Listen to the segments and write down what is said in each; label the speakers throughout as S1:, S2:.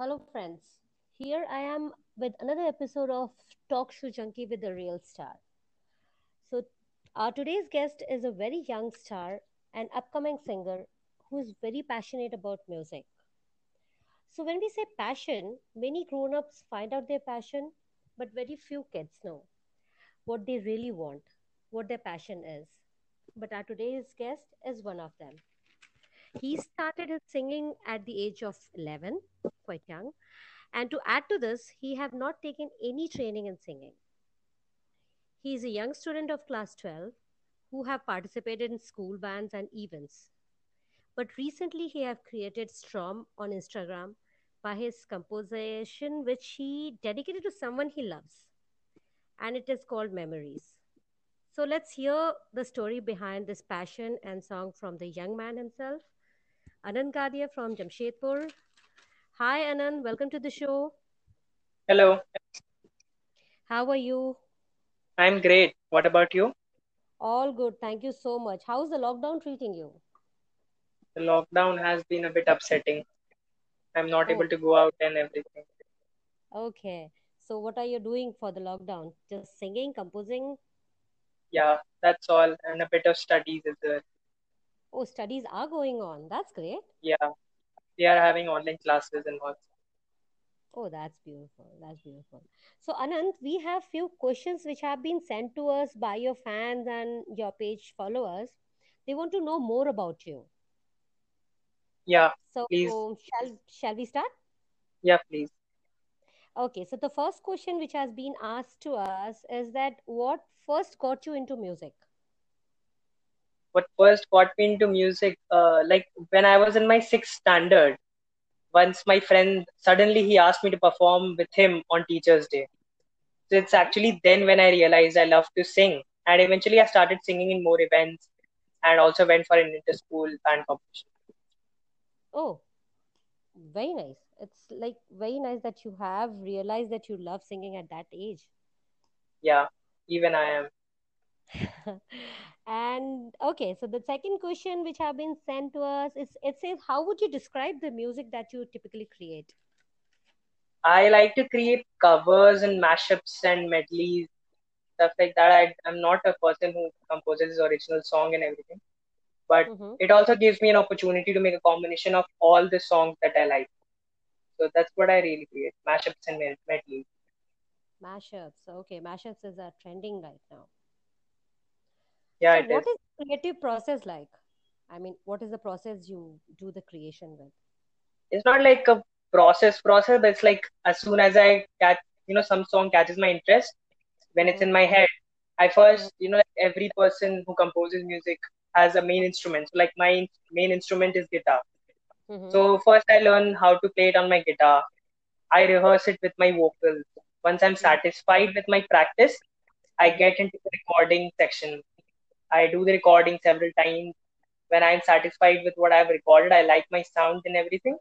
S1: Hello, friends. Here I am with another episode of Talk Show Junkie with the Real Star. So, our today's guest is a very young star, an upcoming singer who is very passionate about music. So, when we say passion, many grown ups find out their passion, but very few kids know what they really want, what their passion is. But our today's guest is one of them. He started his singing at the age of 11, quite young, and to add to this, he have not taken any training in singing. He is a young student of class 12 who have participated in school bands and events. But recently he have created Strom on Instagram by his composition which he dedicated to someone he loves and it is called Memories. So let's hear the story behind this passion and song from the young man himself, Anand Kadia from Jamshedpur. Hi Anand, welcome to the show.
S2: Hello,
S1: How are you?
S2: I'm great. What about you?
S1: All good. Thank you so much. How's the lockdown treating you?
S2: The lockdown has been a bit upsetting. I'm not
S1: Oh,
S2: able to go out and everything.
S1: okay. So what are you doing for the lockdown? Just singing, composing?
S2: Yeah, that's all. And a bit of studies as well.
S1: Oh, studies are going on. That's great.
S2: Yeah, they are having online classes and all.
S1: Oh, that's beautiful. That's beautiful. So, Anand, we have few questions which have been sent to us by your fans and your page followers. They want to know more about you.
S2: Yeah,
S1: So,
S2: please.
S1: shall shall we start?
S2: Yeah, please.
S1: Okay, so the first question which has been asked to us is that what first got you into music?
S2: What first got me into music? Uh, like when I was in my sixth standard, once my friend suddenly he asked me to perform with him on Teachers' Day. So it's actually then when I realized I love to sing. And eventually I started singing in more events and also went for an inter-school band competition.
S1: Oh, very nice. It's like very nice that you have realized that you love singing at that age.
S2: Yeah, even I am.
S1: And okay, so the second question which have been sent to us is it says, how would you describe the music that you typically create?
S2: I like to create covers and mashups and medleys, stuff like that. I, I'm not a person who composes original song and everything, but
S1: Mm-hmm.
S2: it also gives me an opportunity to make a combination of all the songs that I like. So that's what I really create, mashups and medleys.
S1: Mashups. Okay, mashups is a trending right now.
S2: Yeah,
S1: So what
S2: is.
S1: is the creative process like? I mean, what is the process you do the creation with?
S2: It's not like a process process, but it's like as soon as I catch, you know, some song catches my interest, when it's in my head, I first, you know, like every person who composes music has a main instrument. So like my main instrument is guitar.
S1: Mm-hmm.
S2: So first I learn how to play it on my guitar. I rehearse it with my vocals. Once I'm
S1: Mm-hmm.
S2: satisfied with my practice, I get into the recording section. I do the recording several times. When I'm satisfied with what I've recorded, I like my sound and everything.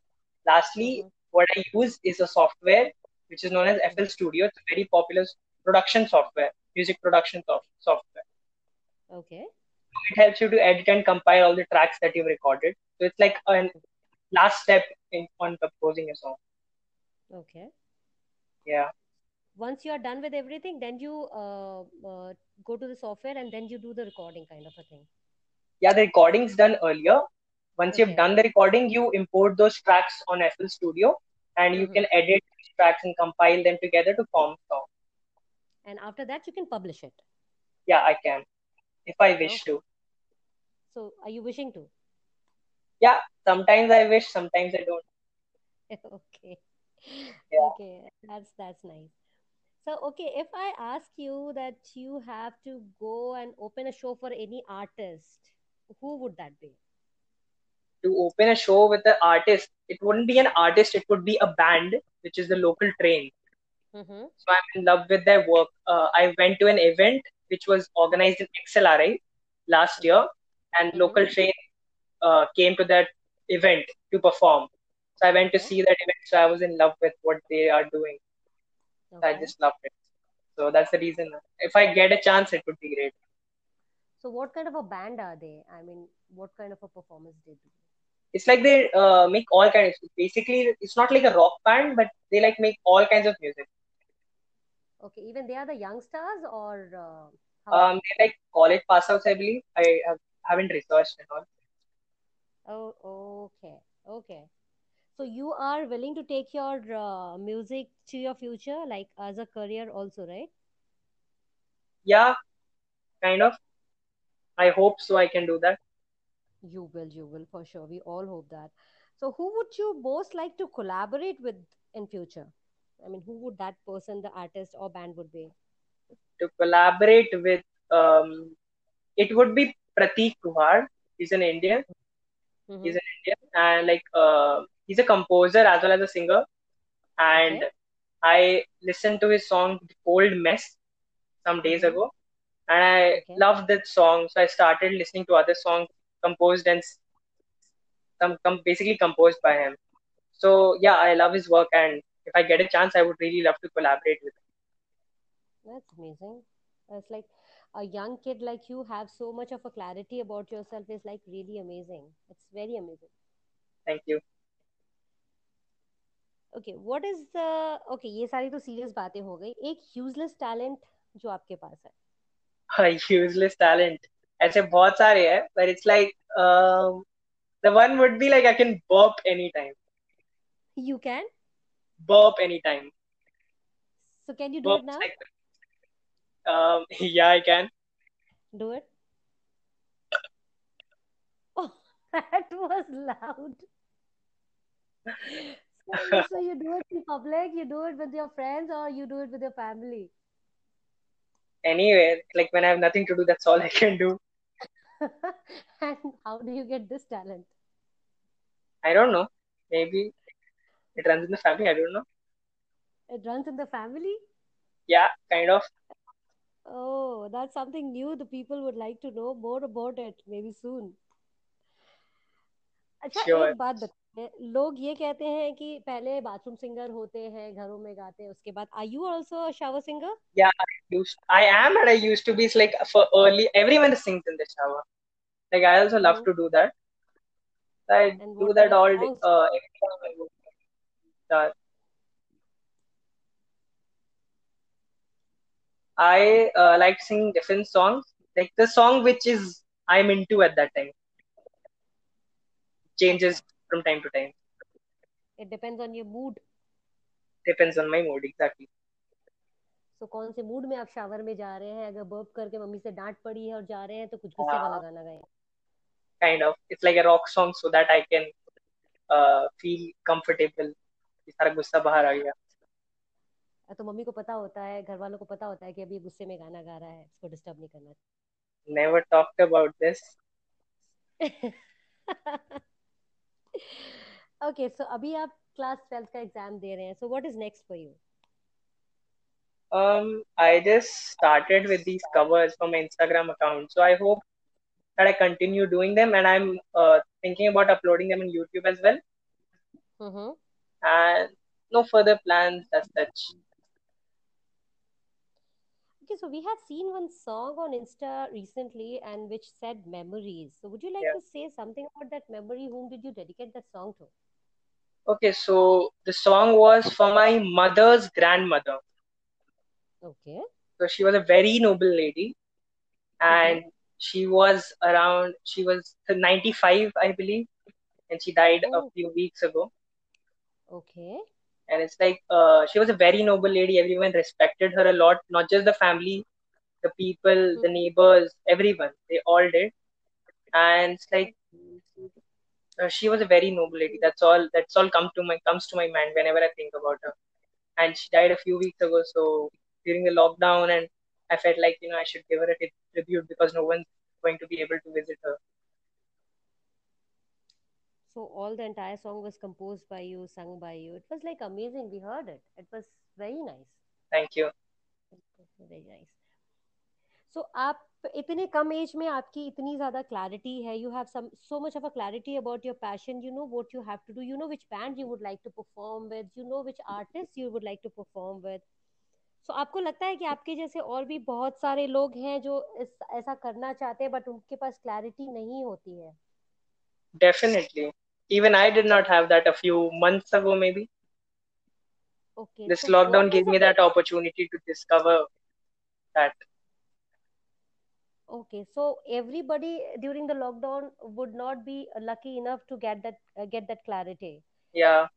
S2: Lastly,
S1: Mm-hmm.
S2: what I use is a software which is known as FL Studio. It's a very popular production software, music production soft- software.
S1: Okay.
S2: It helps you to edit and compile all the tracks that you've recorded. So it's like a last step in on composing a song.
S1: Okay.
S2: Yeah.
S1: Once you are done with everything, then you uh, uh, go to the software and then you do the recording kind of a thing.
S2: Yeah, the recording's done earlier. Once you've done the recording, you import those tracks on FL Studio and you
S1: Mm-hmm.
S2: can edit these tracks and compile them together to form song.
S1: And after that, you can publish it.
S2: Yeah, I can if I wish
S1: Okay.
S2: to.
S1: So, are you wishing to?
S2: Yeah, sometimes I wish, sometimes I don't.
S1: Okay.
S2: Yeah.
S1: Okay. That's that's nice. So, okay, if I ask you that you have to go and open a show for any artist, who would that be?
S2: To open a show with an artist, it wouldn't be an artist, it would be a band, which is the local train.
S1: Mm-hmm.
S2: So I'm in love with their work. Uh, I went to an event which was organized in XLRI last year, and
S1: Mm-hmm.
S2: local train uh, came to that event to perform. So I went to see that event. So I was in love with what they are doing. So I just loved it. So that's the reason. If I get a chance, it would be great.
S1: So, what kind of a band are they? I mean, what kind of a performance they do?
S2: it's like they uh, make all kinds. Basically, it's not like a rock band, but they like make all kinds of music.
S1: Okay, even they are the young stars or uh, how?
S2: Um, they like college pass outs, I believe. I have, haven't researched at all.
S1: Oh, okay, okay. So you are willing to take your uh, music to your future, like as a career also, right?
S2: Yeah, kind of. I hope so. I can do that.
S1: You will, you will for sure. We all hope that. So who would you most like to collaborate with in future? I mean, who would that person, the artist or band would be?
S2: To collaborate with, um, it would be Prateek Kuhad. He's an Indian.
S1: Mm-hmm.
S2: He's an Indian, and like uh, he's a composer as well as a singer. And
S1: Okay.
S2: I listened to his song "Cold Mess" some days
S1: Mm-hmm.
S2: ago, and I
S1: Okay.
S2: loved that song. So I started listening to other songs composed and some com- basically composed by him. So yeah, I love his work, and if I get a chance, I would really love to collaborate with him.
S1: That's amazing. It's like a young kid like you have so much of a clarity about yourself is like really amazing. It's very amazing.
S2: Thank you.
S1: Okay what is the okay ये सारी तो serious बातें हो गई। एक useless talent जो आपके पास है।
S2: हाँ यूजलेस टैलेंट ऐसे बहुत सारे हैं पर it's like the one would be like I can burp
S1: any time
S2: you can
S1: burp any time so
S2: can
S1: you
S2: do
S1: it
S2: now Um, yeah, I can.
S1: Do it. Oh, that was loud. so, so you do it in public you do it with your friends or you do it with your family
S2: Anyway, like when I have nothing to do, that's all I can do.
S1: and how do you get this talent
S2: I don't know. Maybe it runs in the family. I don't know.
S1: it runs in the family
S2: Yeah, kind of.
S1: oh that's something new the people would like to know more about it maybe soon अच्छा
S2: Sure.
S1: एक बात बताइए लोग ये कहते हैं कि पहले बाथरूम सिंगर होते हैं घरों में गाते हैं उसके बाद I you also shower
S2: singer I am and I use to be like for early every sings in the shower like I also love to do that I do that all I uh, like sing different songs, like the song which is I'm into at that time. Changes from time to time.
S1: It depends on your mood.
S2: Depends on my mood exactly.
S1: So कौन से mood में आप shower में जा रहे हैं अगर burp करके मम्मी से डांट पड़ी है और जा रहे हैं तो कुछ गुस्से वाला
S2: Uh,
S1: गाना गाएँ
S2: kind of. It's like a rock song so that I can uh, feel comfortable. ये सारा गुस्सा बाहर आ गया.
S1: तो मम्मी को पता होता है घर वालों को पता होता है कि अभी गुस्से में गाना गा रहा है इसको डिस्टर्ब नहीं करना
S2: Never talked about this.
S1: Okay so अभी आप क्लास ट्वेल्थ का एग्ज़ाम दे रहे हैं so what is next for you
S2: Um, I just started with these covers for my Instagram account, so I hope that I continue doing them, and I'm uh, thinking about uploading them on YouTube as well.
S1: mm-hmm.
S2: And no further plans as such.
S1: Okay, so we have seen one song on Insta recently and which said memories. So would you like
S2: Yeah.
S1: to say something about that memory? Whom did you dedicate that song to?
S2: Okay, so the song was for my mother's grandmother.
S1: Okay.
S2: So she was a very noble lady,
S1: Okay.
S2: and she was around. She was 95, I believe, and she died a
S1: Oh,
S2: few weeks ago.
S1: okay.
S2: And it's like uh, she was a very noble lady. Everyone respected her a lot, not just the family, the people, the neighbors, everyone. They all did. And it's like uh, she was a very noble lady. That's all. That's all come to my comes to my mind whenever I think about her. And she died a few weeks ago. So during the lockdown, and I felt like you know I should give her a tribute because no one's going to be able to visit her
S1: So all the entire song was composed by you, sung by you. It was like amazing. We heard it. It was very nice.
S2: Thank you.
S1: Very nice. So आप इतने कम as में आपकी इतनी ज्यादा clarity है you have some so much of a clarity about your passion you know what you have to do you know which band you would like to perform with you know which artist you would like to perform with so आपको लगता है कि आपके जैसे और भी बहुत सारे लोग हैं जो इस ऐसा करना चाहते हैं बट उनके पास क्लैरिटी नहीं होती है
S2: Definitely. even I did not have that a few months ago, maybe.
S1: Okay,
S2: This
S1: so what
S2: lockdown gave
S1: is a
S2: me that opportunity to discover that.
S1: okay, so everybody during the lockdown would not be lucky enough to get that uh, get that clarity.
S2: Yeah,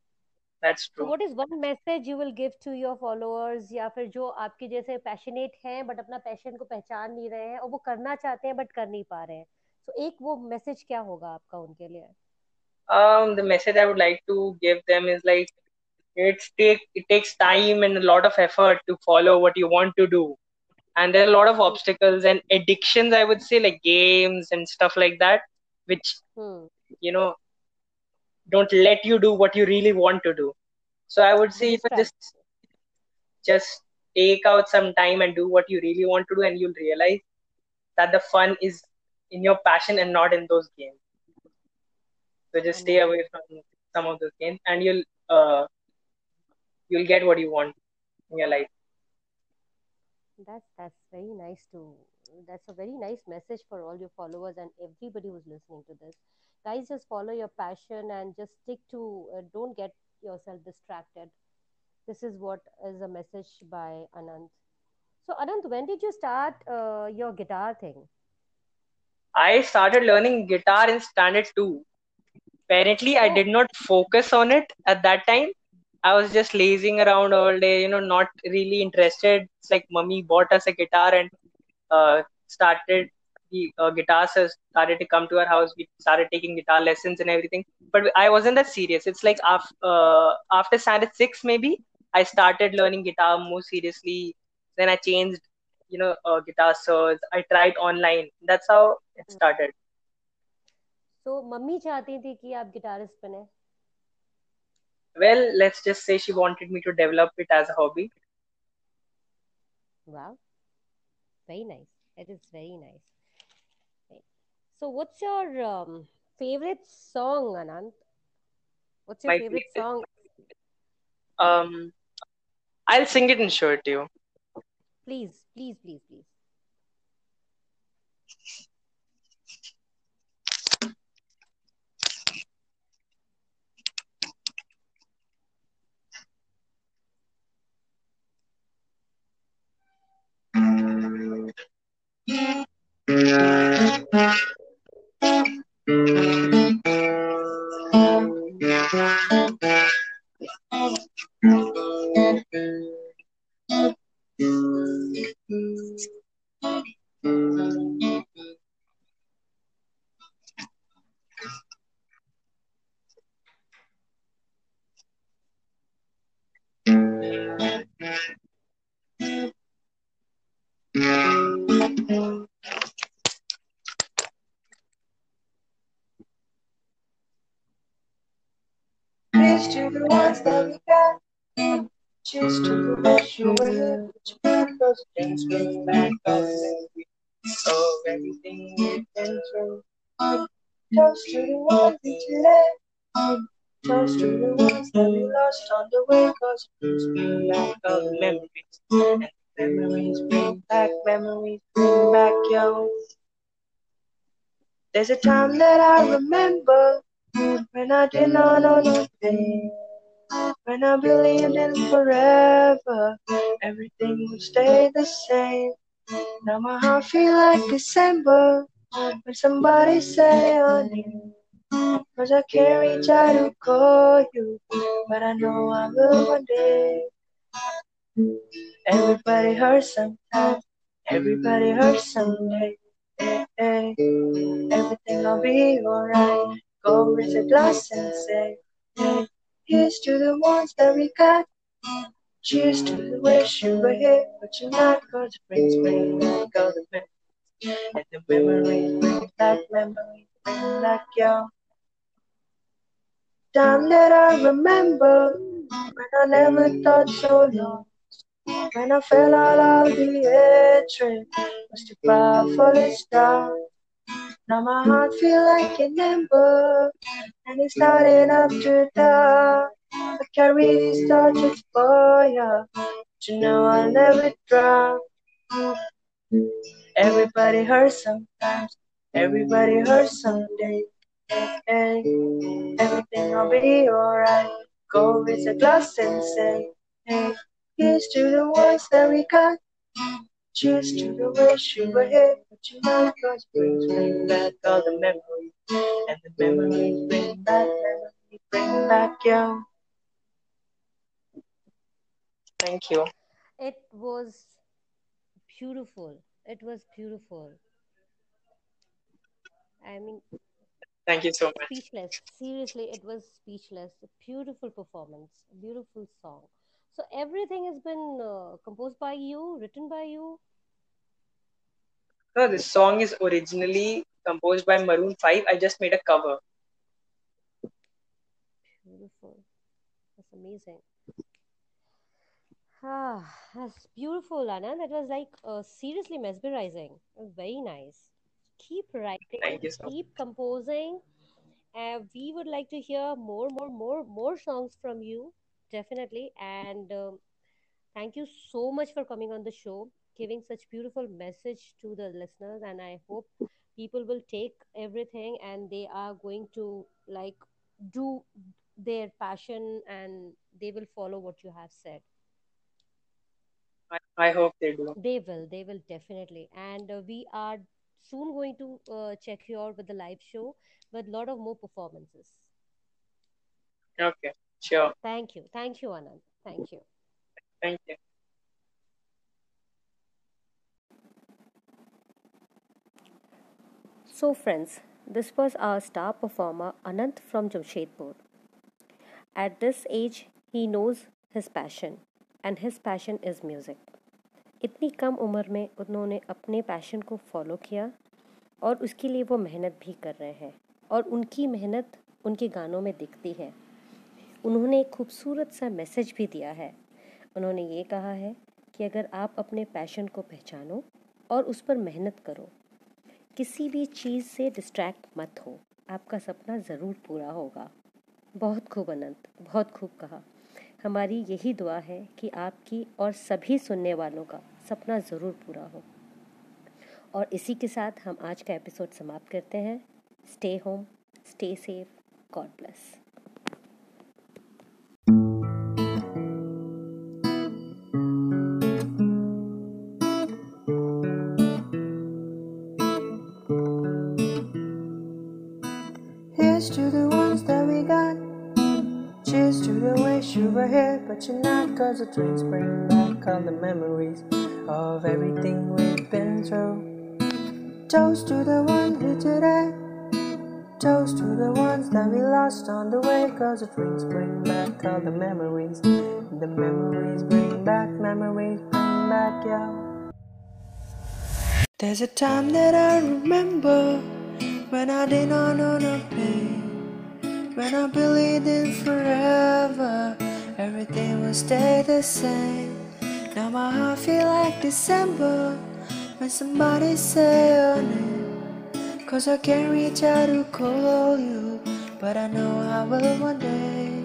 S2: that's
S1: So
S2: true.
S1: what is one message you will give to your followers या फिर जो आपके जैसे passionate हैं but अपना passion को पहचान नहीं रहे हैं और वो करना चाहते हैं बट कर नहीं पा रहे हैं so ek wo message kya hoga aapka unke liye
S2: um the message i would like to give them is like it's take it takes time and a lot of effort to follow what you want to do. And there are a lot of obstacles and addictions i would say like games and stuff like that which
S1: hmm.
S2: you know don't let you do what you really want to do. So i would say just just take out some time and do what you really want to do and you'll realize that the fun is in your passion and not in those games. So just stay away from some of those games, and you'll uh, you'll get what you want in your life.
S1: that's that's very nice to that's a very nice message for all your followers and everybody who's listening to this. Guys just follow your passion and just stick to uh, don't get yourself distracted. This is what is a message by anand so anand when did you start uh, your guitar thing
S2: I started learning guitar in standard two. Apparently, I did not focus on it at that time. I was just lazing around all day, you know, not really interested. It's like mummy bought us a guitar and uh, started the uh, guitars started to come to our house. We started taking guitar lessons and everything. But I wasn't that serious. It's like after uh, after standard six, maybe I started learning guitar more seriously. Then I changed, you know, uh, guitar sirs. I tried online. That's how it started.
S1: so mummy चाहती थी कि आप guitarist बने
S2: Well, let's just say she wanted me to develop it as a hobby.
S1: wow very nice it is very nice Right. so what's your um, favorite song anand what's your
S2: My
S1: favorite
S2: favorite,
S1: song
S2: um, I'll sing it in short to you.
S1: please please please please.
S3: Here's the ones that we got. Just to wish you back those things bring back the memories of everything we've been through. Toast to the ones that you let. Toast to the ones that we lost on the way. Cause it bring back the memories. And memories bring back, memories bring back yo. There's a time that I remember when I did not know nothing. When I believed in forever, everything would stay the same. Now my heart feel like December when somebody say your name. Cause I can't reach out to call you, but I know I will one day. Everybody hurts sometimes, everybody hurts someday. Hey. Everything'll be alright. Go raise a glass and say, hey, here's to the ones that we got. Cheers to the wish you were here, but you're not. Cause it brings bring back all the memories. And the memories bring back memories, bring back time that I remember when I never thought so long. When I fell out of the hatred, was too powerful to stop. Now my heart feel like an ember, and it's starting up to die. I carry these torches for ya, but you know I'll never drop. Everybody hurts sometimes, everybody hurts someday. Hey, hey, everything'll be alright. Go raise a glass and say, hey, here's to the ones that we got. Cheers to the wish you were here, but you know cause brings bring back all the memories. And the memories bring back, memories bring back yo. Thank you.
S1: It was beautiful. It was beautiful. I mean,
S2: Thank you so much.
S1: speechless. Seriously, it was speechless. A beautiful performance, a beautiful song. So everything has been uh, composed by you, written by you.
S2: No, this song is originally composed by Maroon 5. I just made a cover.
S1: Beautiful. That's amazing. Ah, that's beautiful, Anand. That was like uh, seriously mesmerizing. Very nice. Keep writing,
S2: Thank you so much.
S1: keep composing. Uh, we would like to hear more, more, more, more songs from you, definitely. And um, thank you so much for coming on the show, giving such beautiful message to the listeners. And I hope people will take everything and they are going to like do their passion and they will follow what you have said.
S2: I, I hope they do.
S1: They will, they will definitely. And uh, we are soon going to uh, check you out with the live show with a lot of more performances.
S2: Okay, sure.
S1: Thank you. Thank you, Anand. Thank you.
S2: Thank you.
S1: So, friends, this was our star performer Anant from Jamshedpur. At this age, he knows his passion, and his passion is music. इतनी कम उम्र में उन्होंने अपने passion को follow किया और उसके लिए वो मेहनत भी कर रहे हैं और उनकी मेहनत उनके गानों में दिखती है उन्होंने एक खूबसूरत सा मैसेज भी दिया है। उन्होंने ये कहा है कि अगर आप अपने पैशन को पहचानो और उस पर मेहनत करो, किसी भी चीज़ से डिस्ट्रैक्ट मत हो। आपका सपना ज़रूर पूरा होगा। बहुत खूब अनंत, बहुत खूब कहा। हमारी यही दुआ है कि आपकी और सभी सुनने वालों का सपना ज़रूर पूरा हो। और इसी के साथ हम आज का एपिसोड समाप्त करते हैं।
S3: Stay home stay safe God bless Cause the drinks bring back all the memories of everything we've been through. Toast to the one here today. Toast to the ones that we lost on the way. Cause the drinks bring back all the memories. The memories bring back, memories bring back, yeah. There's a time that I remember when I did not know no pain. When I believed in forever, everything will stay the same. Now my heart feel like December when somebody say your name. Cause I can't reach out to call you, but I know I will one day.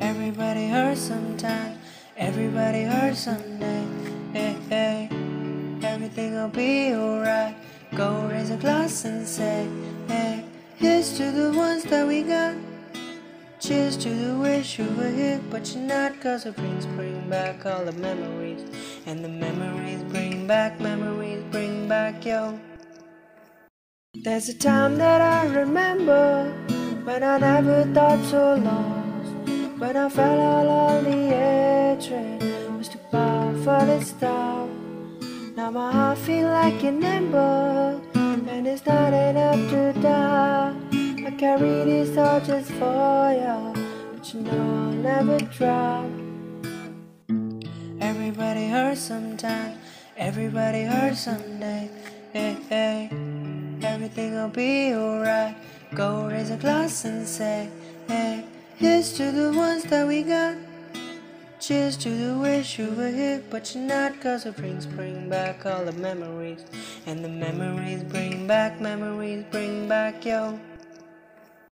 S3: Everybody hurts sometimes, everybody hurts someday. Hey, hey, everything will be alright. Go raise a glass and say, hey, here's to the ones that we got. Cheers to the wish you were here, but you're not. Cause the drinks bring back all the memories. And the memories bring back, memories bring back, yo. There's a time that I remember when I never thought so lost. When I felt all on the edge, it was too for the stop. Now my heart feel like an ember, and it's not enough to die. I carry these just for you, but you know I'll never drop. Everybody hurts sometimes, everybody hurts someday. Hey, hey, everything will be alright. Go raise a glass and say, hey, here's to the ones that we got. Cheers to the wish you were here, but you're not. Cause the drinks bring back all the memories. And the memories bring back, memories bring back, yo.